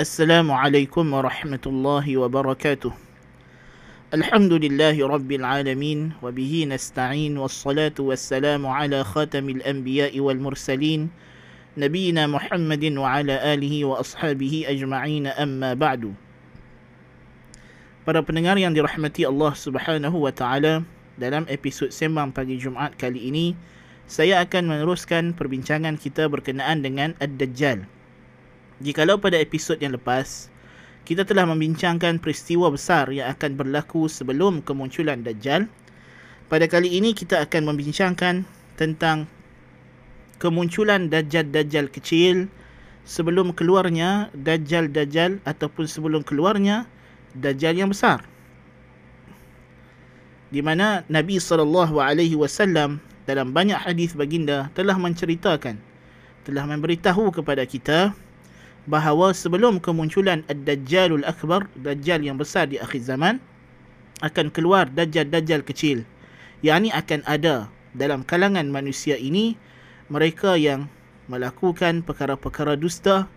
السلام عليكم ورحمة الله وبركاته الحمد لله رب العالمين وبه نستعين والصلاة والسلام على خاتم الأنبياء والمرسلين نبينا محمد وعلى آله وأصحابه أجمعين أما بعد Para pendengar yang dirahmati Allah Subhanahu wa taala, dalam episod sembang pagi Jumaat kali ini, saya akan meneruskan perbincangan kita berkenaan dengan Ad-Dajjal. Jikalau pada episod yang lepas, kita telah membincangkan peristiwa besar yang akan berlaku sebelum kemunculan Dajjal, pada kali ini kita akan membincangkan tentang kemunculan Dajjal-Dajjal kecil sebelum keluarnya Dajjal-Dajjal ataupun sebelum keluarnya Dajjal yang besar. Di mana Nabi SAW dalam banyak hadis baginda telah menceritakan, telah memberitahu kepada kita bahawa sebelum kemunculan Ad-Dajjalul Akbar, Dajjal yang besar di akhir zaman, akan keluar Dajjal-Dajjal kecil. Yang ini akan ada dalam kalangan manusia ini mereka yang melakukan perkara-perkara dusta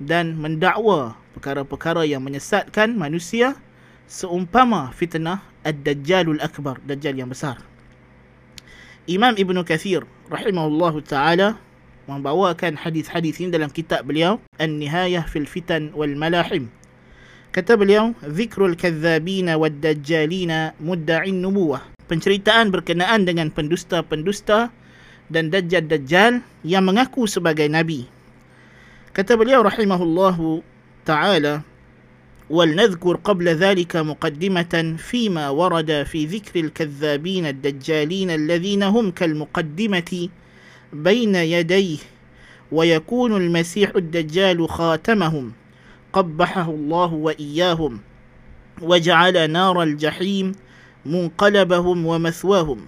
dan mendakwa perkara-perkara yang menyesatkan manusia seumpama fitnah Ad-Dajjalul Akbar, Dajjal yang besar. Imam Ibn Kathir rahimahullahu taala membawakan hadis-hadis ini dalam kitab beliau An-Nihayah fil Fitan wal Malahim. Kata beliau, "Zikrul kadzabina wad dajjalina mudda'in nubuwah." Penceritaan berkenaan dengan pendusta-pendusta dan dajjal-dajjal yang mengaku sebagai nabi. Kata beliau rahimahullahu taala, "ولنذكر قبل ذلك مقدمة فيما ورد في ذكر الكذابين الدجالين الذين هم كالمقدمة بين يديه ويكون المسيح الدجال خاتمهم قبحه الله وإياهم وجعل نار الجحيم منقلبهم ومثواهم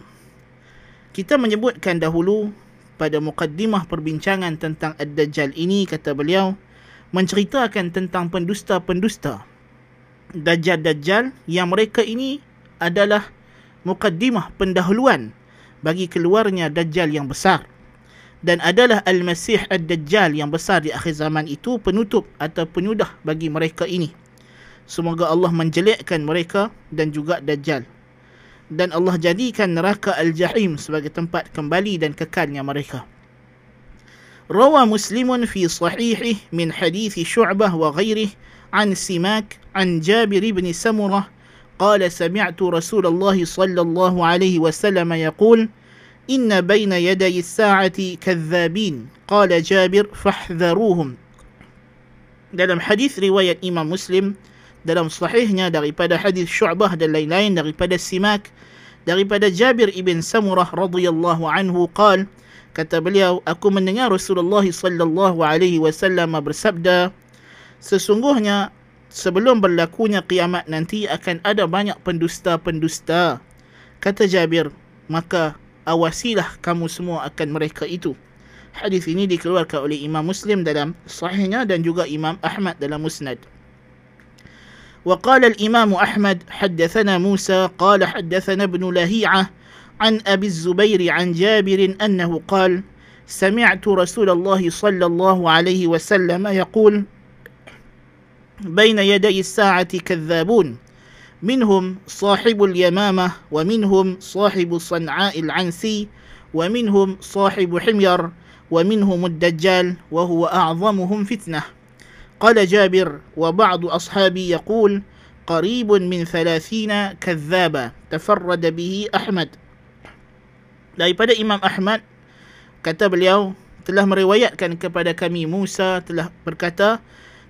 kita menyebutkan dahulu pada mukaddimah perbincangan tentang Ad-Dajjal ini kata beliau menceritakan tentang pendusta-pendusta Dajjal-Dajjal yang mereka ini adalah mukaddimah pendahuluan bagi keluarnya Dajjal yang besar dan adalah Al-Masih Ad-Dajjal yang besar di akhir zaman itu penutup atau penyudah bagi mereka ini. Semoga Allah menjelekkan mereka dan juga Dajjal. Dan Allah jadikan neraka Al-Jahim sebagai tempat kembali dan kekalnya mereka. روى مسلم في صحيحه من حديث شعبة وغيره عن سماك عن جابر بن سمرة قال سمعت رسول الله صلى الله عليه وسلم يقول إن بين يدي الساعة كذابين قال جابر فاحذروهم dalam hadis riwayat Imam Muslim dalam sahihnya daripada hadis Syu'bah dan lain-lain daripada Simak daripada Jabir ibn Samurah radhiyallahu anhu qal kata beliau aku mendengar Rasulullah sallallahu alaihi wasallam bersabda sesungguhnya sebelum berlakunya kiamat nanti akan ada banyak pendusta-pendusta kata Jabir maka awasilah kamu semua akan mereka itu hadis ini dikeluarkan oleh Imam Muslim dalam sahihnya dan juga Imam Ahmad dalam Musnad وقال الإمام أحمد حدثنا موسى قال حدثنا ابن لهيعة عن أبي الزبير عن جابر أنه قال سمعت رسول الله صلى الله عليه وسلم يقول بين يدي الساعة كذابون منهم صاحب اليمامة ومنهم صاحب صنعاء العنسي ومنهم صاحب حمير ومنهم الدجال وهو أعظمهم فتنة. قال جابر وبعض أصحابي يقول قريب من ثلاثين كذابا تفرد به أحمد. Daripada Imam Ahmad kata beliau telah meriwayatkan kepada kami Musa telah berkata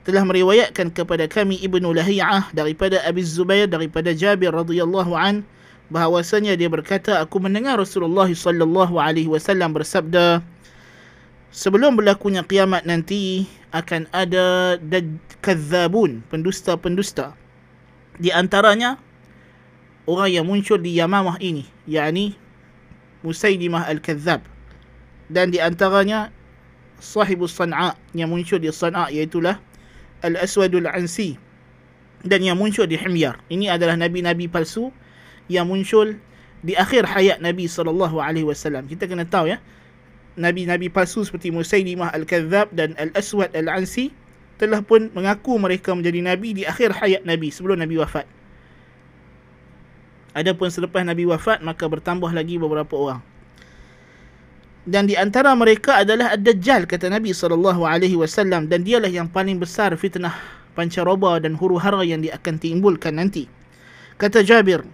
telah meriwayatkan kepada kami Ibnu Lahiyah daripada Abi Zubair daripada Jabir radhiyallahu an bahawasanya dia berkata aku mendengar Rasulullah sallallahu alaihi wasallam bersabda sebelum berlakunya kiamat nanti akan ada kadzabun pendusta-pendusta. Di antaranya orang yang muncul di Yamamah ini yakni Musailimah Al-Kadzab dan di antaranya sahibus San'a yang muncul di San'a iaitulah Al-Aswadul Ansi dan yang muncul di Himyar. Ini adalah nabi-nabi palsu yang muncul di akhir hayat Nabi sallallahu alaihi wasallam. Kita kena tahu ya. Nabi-nabi palsu seperti Musailimah Al-Kadzab dan Al-Aswad Al-Ansi telah pun mengaku mereka menjadi nabi di akhir hayat nabi sebelum nabi wafat. Adapun selepas nabi wafat maka bertambah lagi beberapa orang. Dan di antara mereka adalah Ad-Dajjal kata Nabi sallallahu alaihi wasallam. Dan dialah yang paling besar fitnah pancaroba dan huru-hara yang dia akan timbulkan nanti. Kata Jabir,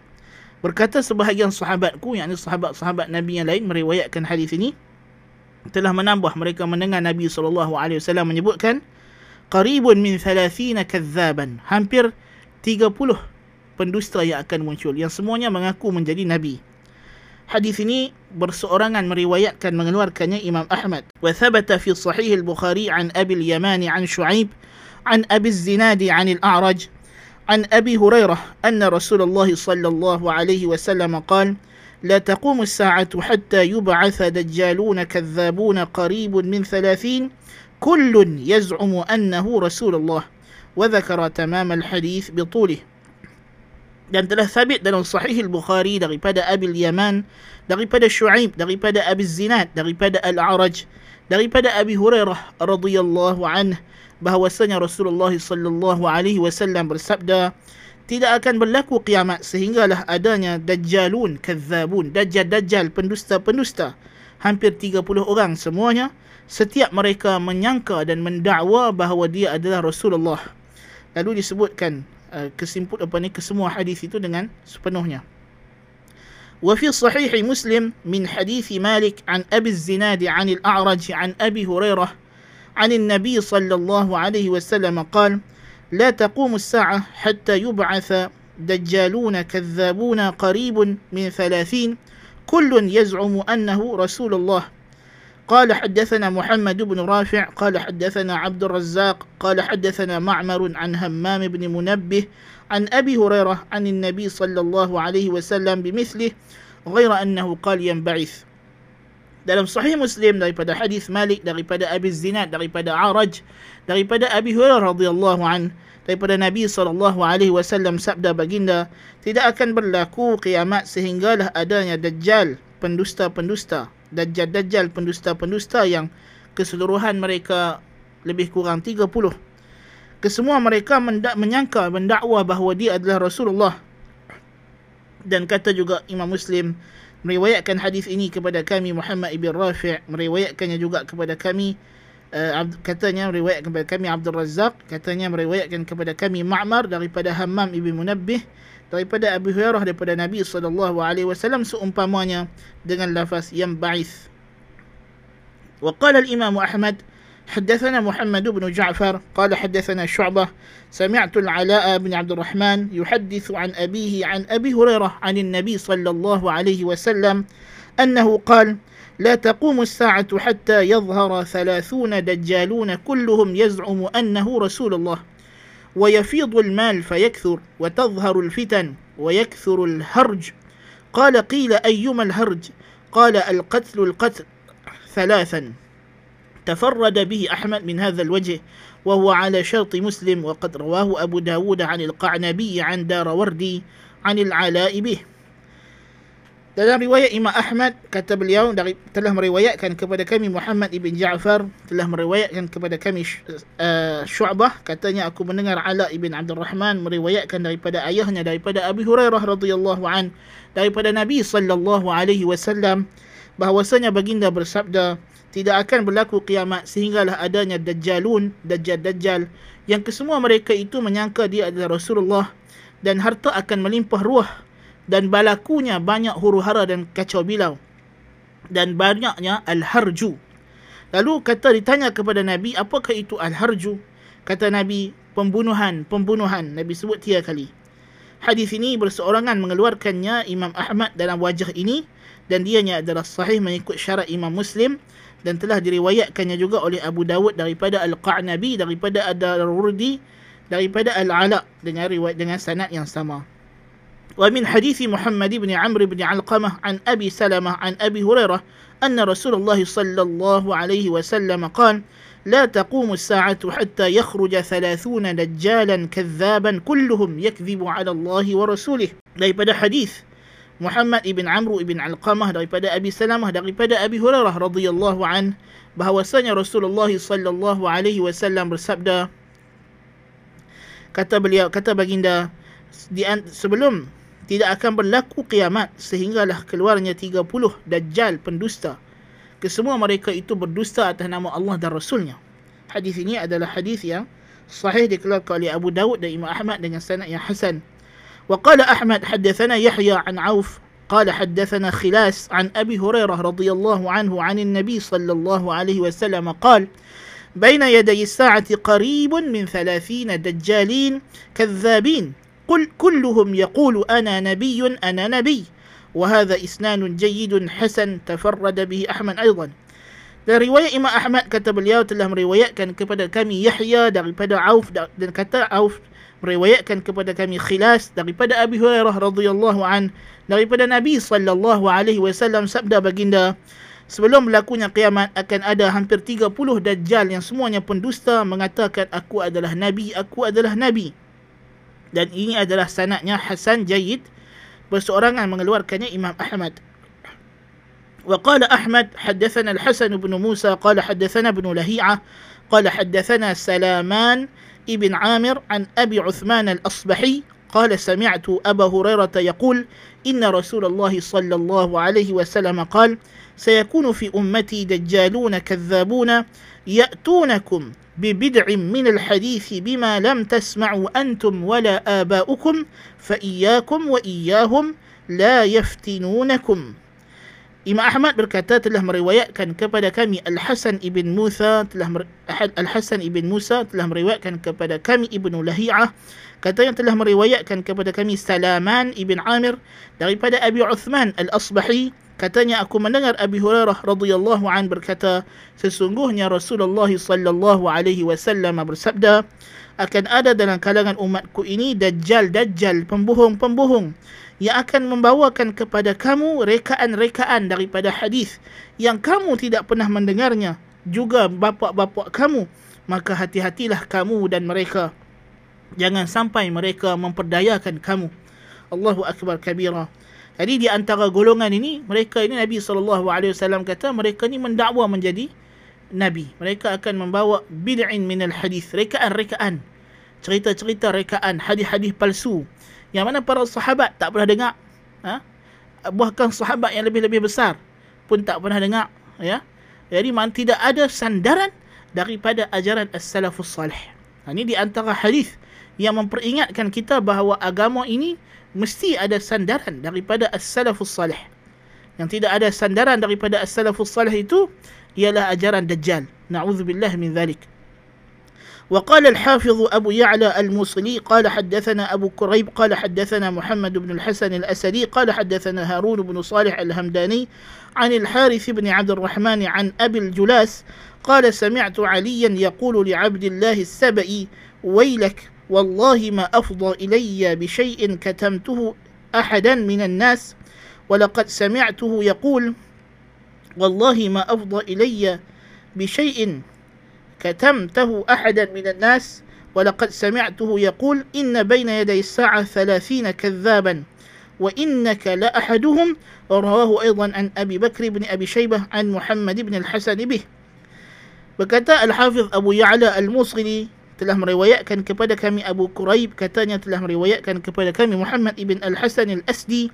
berkata sebahagian sahabatku yakni sahabat-sahabat Nabi yang lain meriwayatkan hadis ini telah menambah mereka mendengar Nabi sallallahu alaihi wasallam menyebutkan qaribun min 30 kadzaban. Hampir 30 pendusta yang akan muncul yang semuanya mengaku menjadi nabi hadis ini berseorangan meriwayatkan mengeluarkannya Imam Ahmad wa thabata fi sahih al-Bukhari an Abi al-Yamani an Shu'aib an Abi az-Zinadi an al-A'raj هريرة أن رسول الله صلى الله عليه وسلم قال لا تقوم الساعة حتى يبعث دجالون كذابون قريب من ثلاثين كل يزعم أنه رسول الله وذكر تمام الحديث بطوله dan telah sabit dalam sahih al-Bukhari daripada Abi al-Yaman daripada Shu'aib daripada Abi Zinad daripada Al-A'raj daripada Abi Hurairah radhiyallahu anhu bahwasanya Rasulullah sallallahu alaihi wasallam bersabda tidak akan berlaku kiamat sehinggalah adanya dajjalun kadzabun dajjal dajjal pendusta-pendusta. Hampir 30 orang semuanya setiap mereka menyangka dan mendakwa bahawa dia adalah Rasulullah. Lalu disebutkan uh, kesimpul apa ni kesemua hadis itu dengan sepenuhnya. وفي صحيح مسلم من حديث مالك عن أبي الزناد عن الأعرج عن أبي هريرة عن النبي صلى الله عليه وسلم قال لا تقوم الساعة حتى يبعث دجالون كذابون قريب من ثلاثين كل يزعم أنه رسول الله قال حدثنا محمد بن رافع قال حدثنا عبد الرزاق قال حدثنا معمر عن همام بن منبه عن أبي هريرة عن النبي صلى الله عليه وسلم بمثله غير أنه قال ينبعث dalam sahih Muslim daripada hadis Malik daripada Abi Zinad daripada Araj daripada Abi Hurairah radhiyallahu an daripada Nabi sallallahu alaihi wasallam sabda baginda tidak akan berlaku kiamat sehinggalah adanya dajjal pendusta-pendusta dajjal-dajjal pendusta-pendusta yang keseluruhan mereka lebih kurang 30. Kesemua mereka mendak menyangka mendakwa bahawa dia adalah Rasulullah. Dan kata juga Imam Muslim meriwayatkan hadis ini kepada kami Muhammad ibn Rafi' meriwayatkannya juga kepada kami uh, katanya meriwayatkan kepada kami Abdul Razak katanya meriwayatkan kepada kami Ma'mar daripada Hammam ibn Munabbih daripada Abu Hurairah daripada Nabi sallallahu alaihi wasallam seumpamanya dengan lafaz yang ba'ith. Wa qala al-Imam Ahmad حدثنا محمد بن جعفر قال حدثنا شعبة سمعت العلاء بن عبد الرحمن يحدث عن أبيه عن أبي هريرة عن النبي صلى الله عليه وسلم أنه قال لا تقوم الساعة حتى يظهر ثلاثون دجالون كلهم يزعم أنه رسول الله ويفيض المال فيكثر وتظهر الفتن ويكثر الهرج. قال قيل أيما الهرج؟ قال القتل القتل ثلاثا. تفرد به أحمد من هذا الوجه وهو على شرط مسلم وقد رواه أبو داود عن القعنبي عن دار وردي عن العلاء به. Dalam riwayat Imam Ahmad kata beliau dari telah meriwayatkan kepada kami Muhammad ibn Ja'far telah meriwayatkan kepada kami uh, Syu'bah katanya aku mendengar Ala ibn Abdul Rahman meriwayatkan daripada ayahnya daripada Abi Hurairah radhiyallahu an daripada Nabi sallallahu alaihi wasallam bahwasanya baginda bersabda tidak akan berlaku kiamat sehinggalah adanya dajjalun dajjal-dajjal yang kesemua mereka itu menyangka dia adalah Rasulullah dan harta akan melimpah ruah dan balakunya banyak huru-hara dan kacau bilau. Dan banyaknya al-harju. Lalu kata ditanya kepada nabi apakah itu al-harju? Kata nabi pembunuhan pembunuhan. Nabi sebut tiga kali. Hadis ini berseorangan mengeluarkannya Imam Ahmad dalam wajah ini. Dan dianya adalah sahih mengikut syarat Imam Muslim. Dan telah diriwayatkannya juga oleh Abu Dawud daripada Al-Qa'nabi daripada Ad-Darurdi daripada Al-Ala dengan riwayat dengan sanad yang sama ومن حديث محمد بن عمرو بن علقمة عن أبي سلمة عن أبي هريرة أن رسول الله صلى الله عليه وسلم قال لا تقوم الساعة حتى يخرج ثلاثون دجالا كذابا كلهم يكذب على الله ورسوله daripada hadis Muhammad ibn Amr ibn Alqamah daripada Abi Salamah daripada Abi Hurairah radhiyallahu an bahwasanya Rasulullah sallallahu alaihi wasallam bersabda kata beliau kata baginda di, sebelum tidak akan berlaku kiamat sehinggalah keluarnya 30 dajjal pendusta kesemua mereka itu berdusta atas nama Allah dan Rasulnya hadis ini adalah hadis yang sahih dikeluarkan oleh Abu Dawud dan Imam Ahmad dengan sanad yang hasan وقال أحمد حدثنا يحيى عن عوف قال حدثنا خلاس عن أبي هريرة رضي الله عنه عن النبي صلى الله عليه وسلم قال بين يدي الساعة قريب من ثلاثين دجالين كذابين قل كلهم يقول أنا نبي أنا نبي وهذا إسنان جيد حسن تفرد به أحمد أيضا Dan riwayat Imam Ahmad kata beliau telah meriwayatkan kepada kami Yahya daripada Auf dan kata Auf meriwayatkan kepada kami khilas daripada Abi Hurairah radhiyallahu an daripada Nabi sallallahu alaihi wasallam sabda baginda sebelum berlakunya kiamat akan ada hampir 30 dajjal yang semuanya pendusta mengatakan aku adalah nabi aku adalah nabi dan ini adalah sanadnya hasan jayyid berseorangan mengeluarkannya Imam Ahmad وقال أحمد حدثنا الحسن بن موسى قال حدثنا ابن لهيعة قال حدثنا سلامان ابن عامر عن أبي عثمان الأصبحي قال سمعت أبا هريرة يقول إن رسول الله صلى الله عليه وسلم قال سيكون في أمتي دجالون كذابون يأتونكم ببدع من الحديث بما لم تسمعوا أنتم ولا آباؤكم فإياكم وإياهم لا يفتنونكم Imam Ahmad berkata telah meriwayatkan kepada kami Al-Hasan ibn Musa telah Al-Hasan ibn Musa telah meriwayatkan kepada kami Ibnu Lahiyah katanya telah meriwayatkan kepada kami Salaman ibn Amir daripada Abi Uthman Al-Asbahi. Katanya aku mendengar Abi Hurairah radhiyallahu an berkata sesungguhnya Rasulullah sallallahu alaihi wasallam bersabda akan ada dalam kalangan umatku ini dajjal-dajjal pembohong-pembohong yang akan membawakan kepada kamu rekaan-rekaan daripada hadis yang kamu tidak pernah mendengarnya juga bapa-bapa kamu. Maka hati-hatilah kamu dan mereka. Jangan sampai mereka memperdayakan kamu. Allahu akbar kabira. Jadi di antara golongan ini mereka ini Nabi SAW kata mereka ni mendakwa menjadi Nabi. Mereka akan membawa bid'in minal hadis rekaan-rekaan. Cerita-cerita rekaan hadis-hadis palsu yang mana para sahabat tak pernah dengar ha? bahkan sahabat yang lebih-lebih besar pun tak pernah dengar ya? Jadi man tidak ada sandaran daripada ajaran as-salafus salih. Ha, ini di antara hadis yang memperingatkan kita bahawa agama ini mesti ada sandaran daripada as-salafus salih. Yang tidak ada sandaran daripada as-salafus salih itu ialah ajaran dajjal. Na'udzubillah min zalik وقال الحافظ أبو يعلى الموصلي قال حدثنا أبو كريب قال حدثنا محمد بن الحسن الأسدي قال حدثنا هارون بن صالح الهمداني عن الحارث بن عبد الرحمن عن أبي الجلاس قال سمعت عليا يقول لعبد الله السبئي ويلك والله ما أفضى إلي بشيء كتمته أحدا من الناس ولقد سمعته يقول والله ما أفضى إلي بشيء كتمته أحدا من الناس ولقد سمعته يقول إن بين يدي الساعة ثلاثين كذابا وإنك لأحدهم رواه أيضا عن أبي بكر بن أبي شيبة عن محمد بن الحسن به Berkata Al-Hafiz Abu Ya'la Al-Musili telah meriwayatkan kepada kami Abu Quraib katanya telah meriwayatkan kepada kami Muhammad ibn Al-Hasan Al-Asdi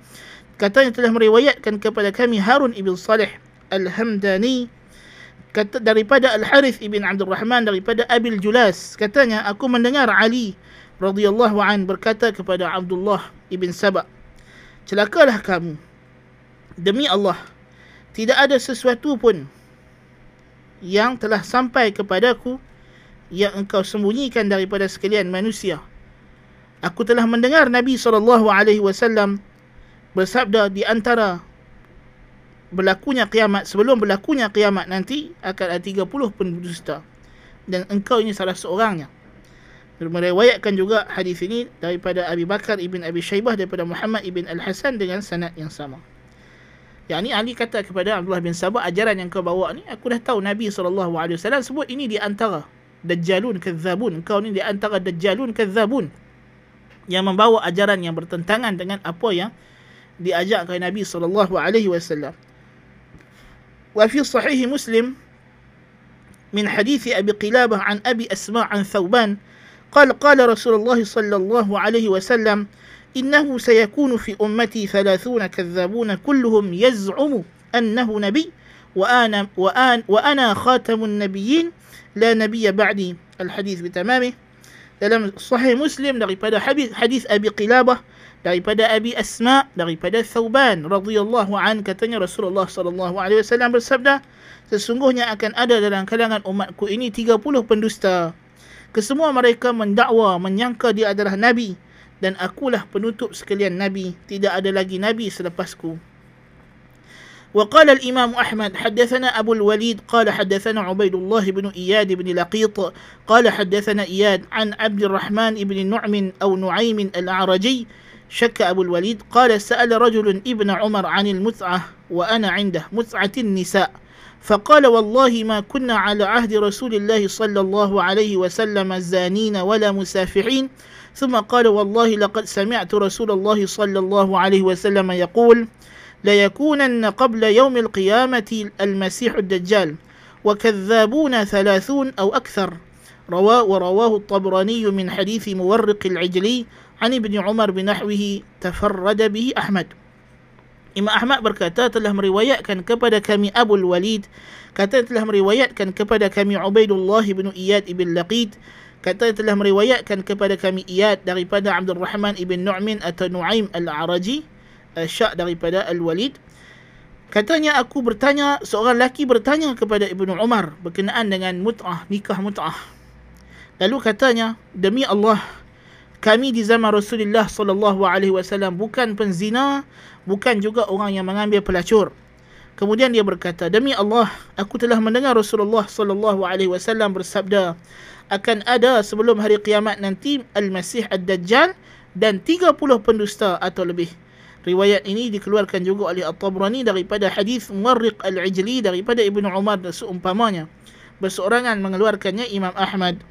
katanya telah meriwayatkan kepada kami Harun ibn Salih Al-Hamdani kata daripada Al Harith ibn Abdul Rahman daripada Abil Julas. Katanya aku mendengar Ali radhiyallahu an berkata kepada Abdullah ibn Sabah celakalah kamu. Demi Allah tidak ada sesuatu pun yang telah sampai kepadaku yang engkau sembunyikan daripada sekalian manusia aku telah mendengar Nabi SAW bersabda di antara berlakunya kiamat sebelum berlakunya kiamat nanti akan ada 30 pendusta dan engkau ini salah seorangnya meriwayatkan juga hadis ini daripada Abi Bakar ibn Abi Shaybah daripada Muhammad ibn Al Hasan dengan sanad yang sama. Yang ni Ali kata kepada Abdullah bin Sabah ajaran yang kau bawa ni aku dah tahu Nabi SAW sebut ini di antara dajjalun kadzabun engkau ni di antara dajjalun kadzabun yang membawa ajaran yang bertentangan dengan apa yang diajarkan Nabi sallallahu alaihi wasallam. وفي صحيح مسلم من حديث أبي قلابة عن أبي أسماء عن ثوبان قال قال رسول الله صلى الله عليه وسلم إنه سيكون في أمتي ثلاثون كذابون كلهم يزعم أنه نبي وأنا, وأنا, وأنا خاتم النبيين لا نبي بعدي. الحديث بتمامه. Dalam sahih Muslim daripada hadis hadis Abi Qilabah daripada Abi Asma daripada Thauban radhiyallahu an katanya Rasulullah sallallahu alaihi wasallam bersabda sesungguhnya akan ada dalam kalangan umatku ini 30 pendusta. Kesemua mereka mendakwa menyangka dia adalah nabi dan akulah penutup sekalian nabi. Tidak ada lagi nabi selepasku وقال الإمام أحمد حدثنا أبو الوليد قال حدثنا عبيد الله بن إياد بن لقيط قال حدثنا إياد عن عبد الرحمن بن نعم أو نعيم الأعرجي شك أبو الوليد قال سأل رجل ابن عمر عن المتعة وأنا عنده متعة النساء فقال والله ما كنا على عهد رسول الله صلى الله عليه وسلم زانين ولا مسافحين ثم قال والله لقد سمعت رسول الله صلى الله عليه وسلم يقول ليكونن قبل يوم القيامة المسيح الدجال وكذابون ثلاثون أو أكثر. روا ورواه الطبراني من حديث مورق العجلي عن ابن عمر بنحوه تفرد به أحمد. إما أحمد بركاتات لهم رواية كان كبد كمي أبو الوليد كانت لهم رواية كان كبد كمي عبيد الله بن إياد بن لقيد كانت لهم رواية كان كبد كمي إياد دغيبان عبد الرحمن بن نعم أتنعيم العرجي syak daripada Al-Walid. Katanya aku bertanya seorang lelaki bertanya kepada Ibnu Umar berkenaan dengan mut'ah nikah mut'ah. Lalu katanya demi Allah kami di zaman Rasulullah sallallahu alaihi wasallam bukan penzina bukan juga orang yang mengambil pelacur. Kemudian dia berkata demi Allah aku telah mendengar Rasulullah sallallahu alaihi wasallam bersabda akan ada sebelum hari kiamat nanti al-Masih ad-Dajjal dan 30 pendusta atau lebih Riwayat ini dikeluarkan juga oleh At-Tabrani daripada hadis Muwarriq Al-Ijli daripada Ibnu Umar dan seumpamanya. Berseorangan mengeluarkannya Imam Ahmad.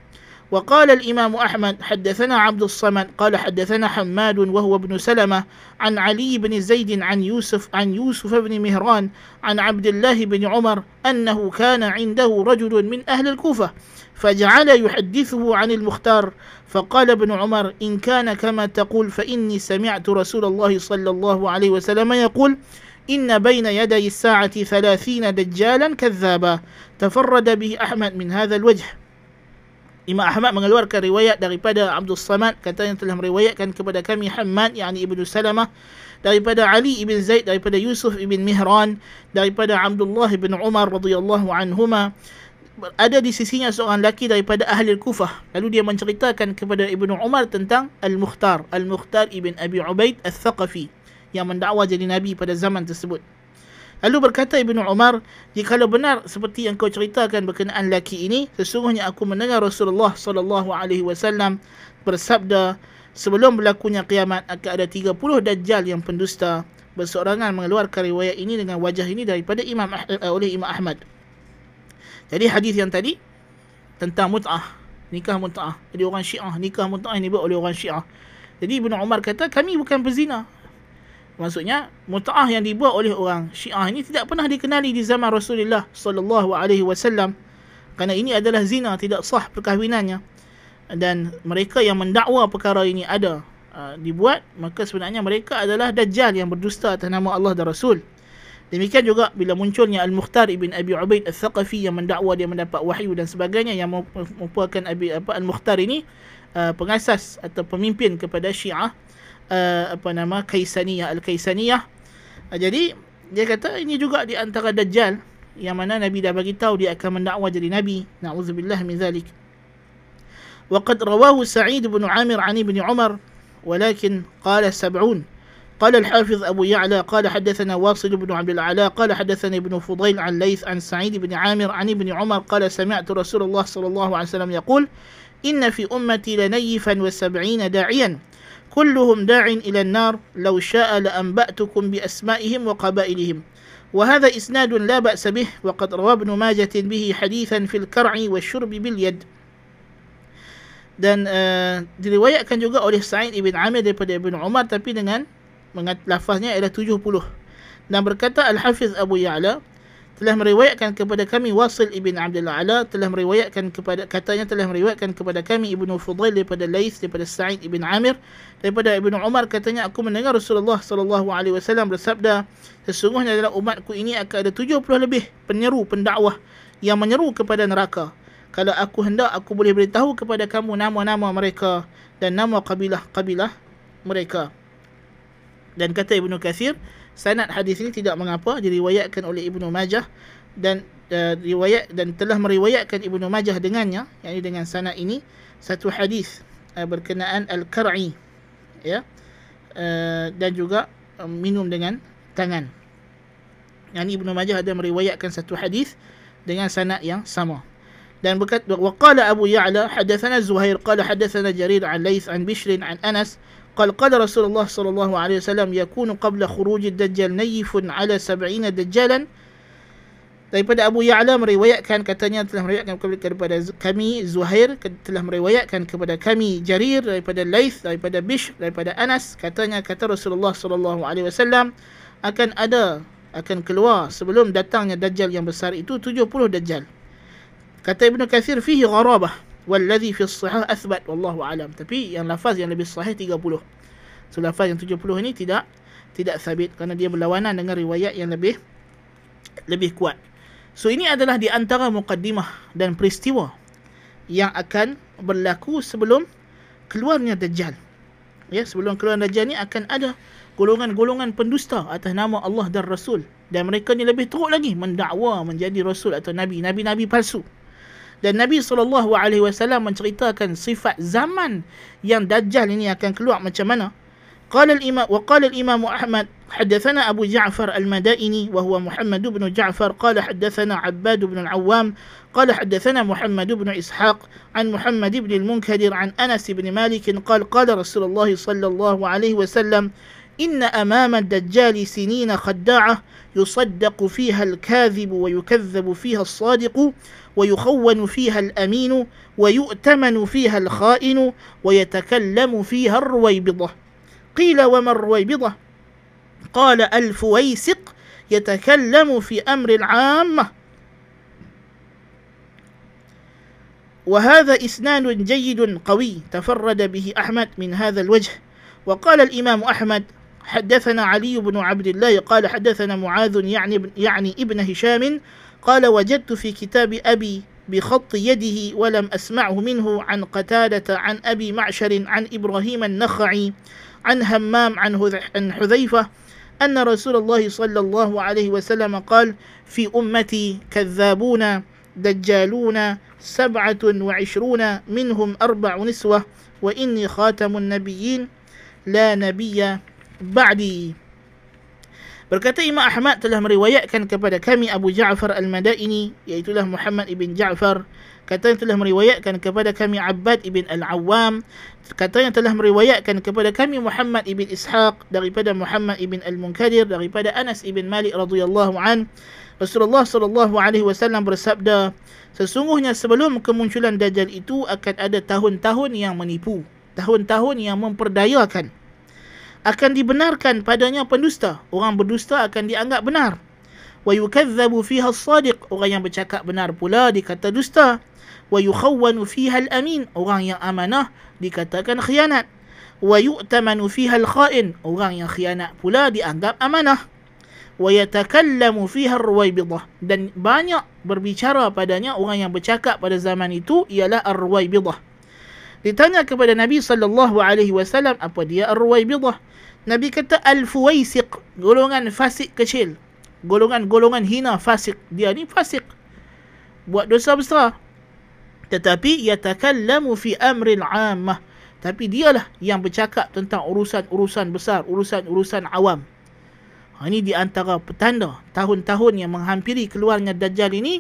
وقال الإمام أحمد حدثنا عبد الصمد قال حدثنا حماد وهو ابن سلمة عن علي بن زيد عن يوسف عن يوسف بن مهران عن عبد الله بن عمر أنه كان عنده رجل من أهل الكوفة فجعل يحدثه عن المختار فقال ابن عمر إن كان كما تقول فإني سمعت رسول الله صلى الله عليه وسلم يقول إن بين يدي الساعة ثلاثين دجالا كذابا. تفرد به أحمد من هذا الوجه. Imam Ahmad mengeluarkan riwayat daripada Abdul Samad katanya telah meriwayatkan kepada kami Hamad yakni Ibnu Salamah daripada Ali ibn Zaid daripada Yusuf ibn Mihran daripada Abdullah ibn Umar radhiyallahu anhuma ada di sisinya seorang lelaki daripada ahli Kufah. Lalu dia menceritakan kepada Ibnu Umar tentang Al-Mukhtar. Al-Mukhtar ibn Abi Ubaid Al-Thaqafi yang mendakwa jadi Nabi pada zaman tersebut. Lalu berkata Ibnu Umar, jika benar seperti yang kau ceritakan berkenaan lelaki ini, sesungguhnya aku mendengar Rasulullah sallallahu alaihi wasallam bersabda, sebelum berlakunya kiamat akan ada 30 dajjal yang pendusta. Berseorangan mengeluarkan riwayat ini dengan wajah ini daripada Imam uh, oleh Imam Ahmad. Jadi hadis yang tadi tentang mut'ah, nikah mut'ah. Jadi orang Syiah nikah mut'ah ini buat oleh orang Syiah. Jadi Ibnu Umar kata kami bukan pezina. Maksudnya mut'ah yang dibuat oleh orang Syiah ini tidak pernah dikenali di zaman Rasulullah sallallahu alaihi wasallam. Kerana ini adalah zina, tidak sah perkahwinannya. Dan mereka yang mendakwa perkara ini ada uh, dibuat, maka sebenarnya mereka adalah dajjal yang berdusta atas nama Allah dan Rasul. Demikian juga bila munculnya Al-Mukhtar ibn Abi Ubaid Al-Thaqafi yang mendakwa dia mendapat wahyu dan sebagainya yang merupakan Abi apa Al-Mukhtar ini uh, pengasas atau pemimpin kepada Syiah uh, apa nama Kaisaniyah Al-Kaisaniyah. Uh, jadi dia kata ini juga di antara dajjal yang mana Nabi dah bagi tahu dia akan mendakwa jadi nabi. Nauzubillah min zalik. وقد رواه سعيد بن عامر عن ابن عمر ولكن قال سبعون قال الحافظ أبو يعلى قال حدثنا واصل بن عبد العلاء قال حدثنا ابن فضيل عن ليث عن سعيد بن عامر عن ابن عمر قال سمعت رسول الله صلى الله عليه وسلم يقول إن في أمتي لنيفا وسبعين داعيا كلهم داع إلى النار لو شاء لأنبأتكم بأسمائهم وقبائلهم وهذا إسناد لا بأس به وقد روى ابن ماجة به حديثا في الكرع والشرب باليد dan uh, diriwayatkan juga oleh Sa'id ibn Amir daripada Ibn Umar tapi dengan mengat lafaznya ialah 70 dan berkata Al-Hafiz Abu Ya'la telah meriwayatkan kepada kami Wasil ibn Abdul Ala telah meriwayatkan kepada katanya telah meriwayatkan kepada kami Ibnu Fudail daripada Lais daripada Sa'id ibn Amir daripada Ibnu Umar katanya aku mendengar Rasulullah sallallahu alaihi wasallam bersabda sesungguhnya dalam umatku ini akan ada 70 lebih penyeru pendakwah yang menyeru kepada neraka. Kalau aku hendak aku boleh beritahu kepada kamu nama-nama mereka dan nama kabilah-kabilah mereka. Dan kata Ibnu Kathir sanad hadis ini tidak mengapa diriwayatkan oleh Ibnu Majah dan uh, riwayat dan telah meriwayatkan Ibnu Majah dengannya yakni dengan sanad ini satu hadis uh, berkenaan al-qar'i ya uh, dan juga uh, minum dengan tangan. Yakni Ibnu Majah ada meriwayatkan satu hadis dengan sanad yang sama. Dan berkata waqala Abu Ya'la hadatsana Zuhair qala hadatsana Jarir an Laits an Bishr an Anas قال قال رسول الله صلى الله عليه وسلم يكون قبل خروج الدجال نيف على سبعين دجالا daripada Abu Ya'la meriwayatkan katanya telah meriwayatkan kepada kami Zuhair telah meriwayatkan kepada kami Jarir daripada Laith daripada Bish daripada Anas katanya kata Rasulullah sallallahu alaihi wasallam akan ada akan keluar sebelum datangnya dajjal yang besar itu 70 dajjal kata Ibnu Katsir fihi gharabah Walladhi fi sahih أثبت wallahu alam. Tapi yang lafaz yang lebih sahih 30 so lafaz yang 70 ini tidak tidak sabit kerana dia berlawanan dengan riwayat yang lebih lebih kuat. So ini adalah di antara mukaddimah dan peristiwa yang akan berlaku sebelum keluarnya dajjal. Ya sebelum keluar dajjal ni akan ada golongan-golongan pendusta atas nama Allah dan Rasul. Dan mereka ni lebih teruk lagi mendakwa menjadi rasul atau nabi nabi-nabi palsu. Dan Nabi SAW menceritakan sifat zaman yang Dajjal ini akan keluar macam mana. قال الإمام وقال الإمام أحمد حدثنا أبو جعفر المدائني وهو محمد بن جعفر قال حدثنا عباد بن العوام قال حدثنا محمد بن إسحاق عن محمد بن المنكدر عن أنس بن مالك قال قال رسول الله صلى الله عليه وسلم إن أمام الدجال سنين خداعة يصدق فيها الكاذب ويكذب فيها الصادق ويخون فيها الأمين ويؤتمن فيها الخائن ويتكلم فيها الرويبضة. قيل وما الرويبضة؟ قال الفويسق يتكلم في أمر العامة. وهذا إسناد جيد قوي تفرد به أحمد من هذا الوجه. وقال الإمام أحمد حدثنا علي بن عبد الله قال حدثنا معاذ يعني يعني ابن هشام قال وجدت في كتاب أبي بخط يده ولم أسمعه منه عن قتادة عن أبي معشر عن إبراهيم النخعي عن همام عن حذيفة أن رسول الله صلى الله عليه وسلم قال في أمتي كذابون دجالون سبعة وعشرون منهم أربع نسوة وإني خاتم النبيين لا نبي ba'di. Berkata Imam Ahmad telah meriwayatkan kepada kami Abu Ja'far Al-Madaini Iaitulah Muhammad Ibn Ja'far. Kata yang telah meriwayatkan kepada kami Abbad Ibn Al-Awwam. Kata yang telah meriwayatkan kepada kami Muhammad Ibn Ishaq Daripada Muhammad Ibn Al-Munkadir Daripada Anas Ibn Malik radhiyallahu an. Rasulullah sallallahu alaihi wasallam bersabda sesungguhnya sebelum kemunculan dajjal itu akan ada tahun-tahun yang menipu tahun-tahun yang memperdayakan akan dibenarkan padanya pendusta. Orang berdusta akan dianggap benar. Wa yukazzabu fiha as-sadiq. Orang yang bercakap benar pula dikata dusta. Wa yukhawwanu fiha al-amin. Orang yang amanah dikatakan khianat. Wa yu'tamanu fiha al-kha'in. Orang yang khianat pula dianggap amanah. Wa yatakallamu fiha ar-ruwaybidah. Dan banyak berbicara padanya orang yang bercakap pada zaman itu ialah ar-ruwaybidah. Ditanya kepada Nabi sallallahu alaihi wasallam apa dia ar-ruwaybidah? Nabi kata al-fuwaisiq, golongan fasik kecil. Golongan-golongan hina fasik. Dia ni fasik. Buat dosa besar. Tetapi yatakallamu fi amril ammah. Tapi dialah yang bercakap tentang urusan-urusan besar, urusan-urusan awam. Ha, ini di antara petanda tahun-tahun yang menghampiri keluarnya Dajjal ini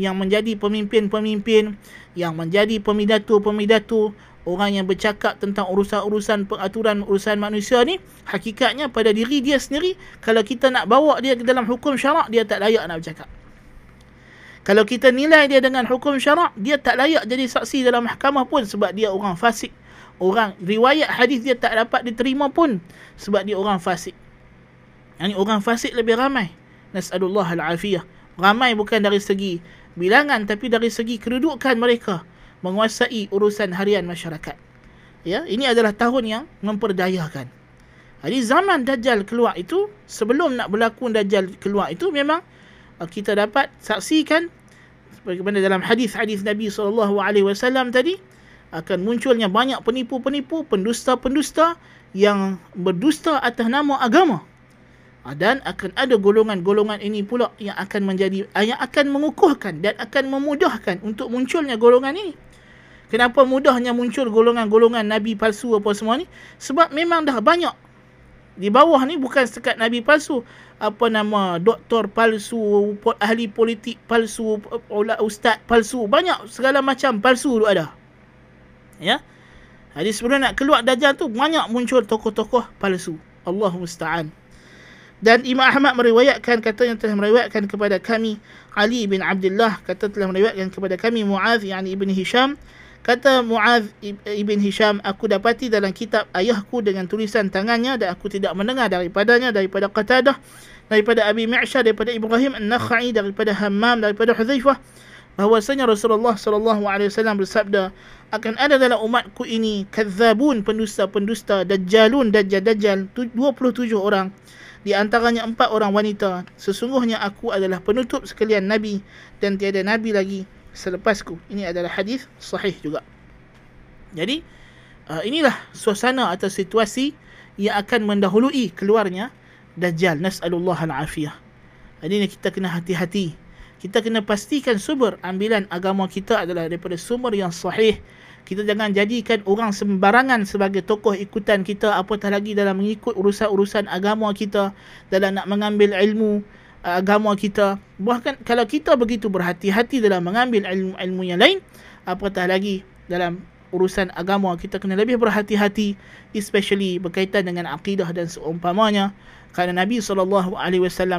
yang menjadi pemimpin-pemimpin, yang menjadi pemidatu-pemidatu, orang yang bercakap tentang urusan-urusan pengaturan urusan manusia ni hakikatnya pada diri dia sendiri kalau kita nak bawa dia ke dalam hukum syarak dia tak layak nak bercakap. Kalau kita nilai dia dengan hukum syarak dia tak layak jadi saksi dalam mahkamah pun sebab dia orang fasik. Orang riwayat hadis dia tak dapat diterima pun sebab dia orang fasik. Yang orang fasik lebih ramai. Nasallallahu alafiyah. Ramai bukan dari segi bilangan tapi dari segi kedudukan mereka menguasai urusan harian masyarakat. Ya, ini adalah tahun yang memperdayakan. Jadi zaman Dajjal keluar itu, sebelum nak berlaku Dajjal keluar itu memang uh, kita dapat saksikan bagaimana dalam hadis-hadis Nabi SAW tadi akan munculnya banyak penipu-penipu, pendusta-pendusta yang berdusta atas nama agama. Ah, dan akan ada golongan-golongan ini pula yang akan menjadi ah, yang akan mengukuhkan dan akan memudahkan untuk munculnya golongan ini. Kenapa mudahnya muncul golongan-golongan nabi palsu apa semua ni? Sebab memang dah banyak. Di bawah ni bukan sekat nabi palsu, apa nama doktor palsu, ahli politik palsu, ustaz palsu, banyak segala macam palsu tu ada. Ya. Jadi sebelum nak keluar dajjal tu banyak muncul tokoh-tokoh palsu. Allah musta'an. Dan Imam Ahmad meriwayatkan kata yang telah meriwayatkan kepada kami Ali bin Abdullah kata telah meriwayatkan kepada kami Muaz yani Ibn Hisham kata Muaz Ibn Hisham aku dapati dalam kitab ayahku dengan tulisan tangannya dan aku tidak mendengar daripadanya daripada Qatadah daripada Abi Mi'syar daripada Ibrahim An-Nakhai daripada Hammam daripada Hudzaifah bahwasanya Rasulullah sallallahu alaihi wasallam bersabda akan ada dalam umatku ini kadzabun pendusta-pendusta dajjalun dajjal-dajjal 27 orang di antaranya empat orang wanita. Sesungguhnya aku adalah penutup sekalian nabi dan tiada nabi lagi selepasku. Ini adalah hadis sahih juga. Jadi uh, inilah suasana atau situasi yang akan mendahului keluarnya dajjal nasallallahu alafiyah. Jadi kita kena hati-hati. Kita kena pastikan sumber ambilan agama kita adalah daripada sumber yang sahih. Kita jangan jadikan orang sembarangan sebagai tokoh ikutan kita apatah lagi dalam mengikut urusan-urusan agama kita dalam nak mengambil ilmu uh, agama kita. Bahkan kalau kita begitu berhati-hati dalam mengambil ilmu-ilmu yang lain, apatah lagi dalam urusan agama kita kena lebih berhati-hati especially berkaitan dengan akidah dan seumpamanya kerana Nabi SAW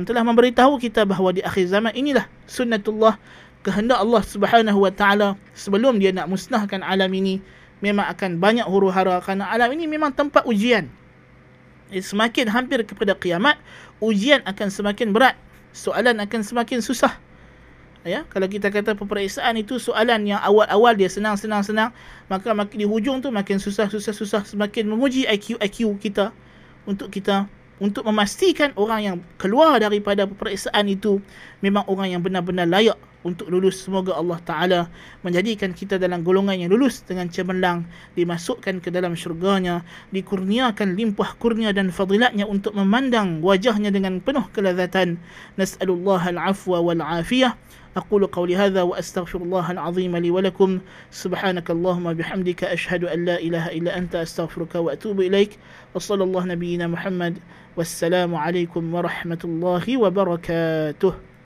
telah memberitahu kita bahawa di akhir zaman inilah sunnatullah kehendak Allah Subhanahu wa taala sebelum dia nak musnahkan alam ini memang akan banyak huru-hara kerana alam ini memang tempat ujian. Semakin hampir kepada kiamat, ujian akan semakin berat. Soalan akan semakin susah. Ya, kalau kita kata peperiksaan itu soalan yang awal-awal dia senang-senang-senang, maka makin di hujung tu makin susah-susah-susah semakin menguji IQ IQ kita untuk kita untuk memastikan orang yang keluar daripada peperiksaan itu memang orang yang benar-benar layak untuk lulus semoga Allah Taala menjadikan kita dalam golongan yang lulus dengan cemerlang dimasukkan ke dalam syurganya dikurniakan limpah kurnia dan fadilatnya untuk memandang wajahnya dengan penuh kelazatan nas'alullah al-afwa wal afiyah أقول قولي هذا وأستغفر الله العظيم لي ولكم سبحانك اللهم بحمدك أشهد أن لا إله إلا أنت أستغفرك وأتوب إليك وصلى الله نبينا محمد والسلام عليكم ورحمة الله وبركاته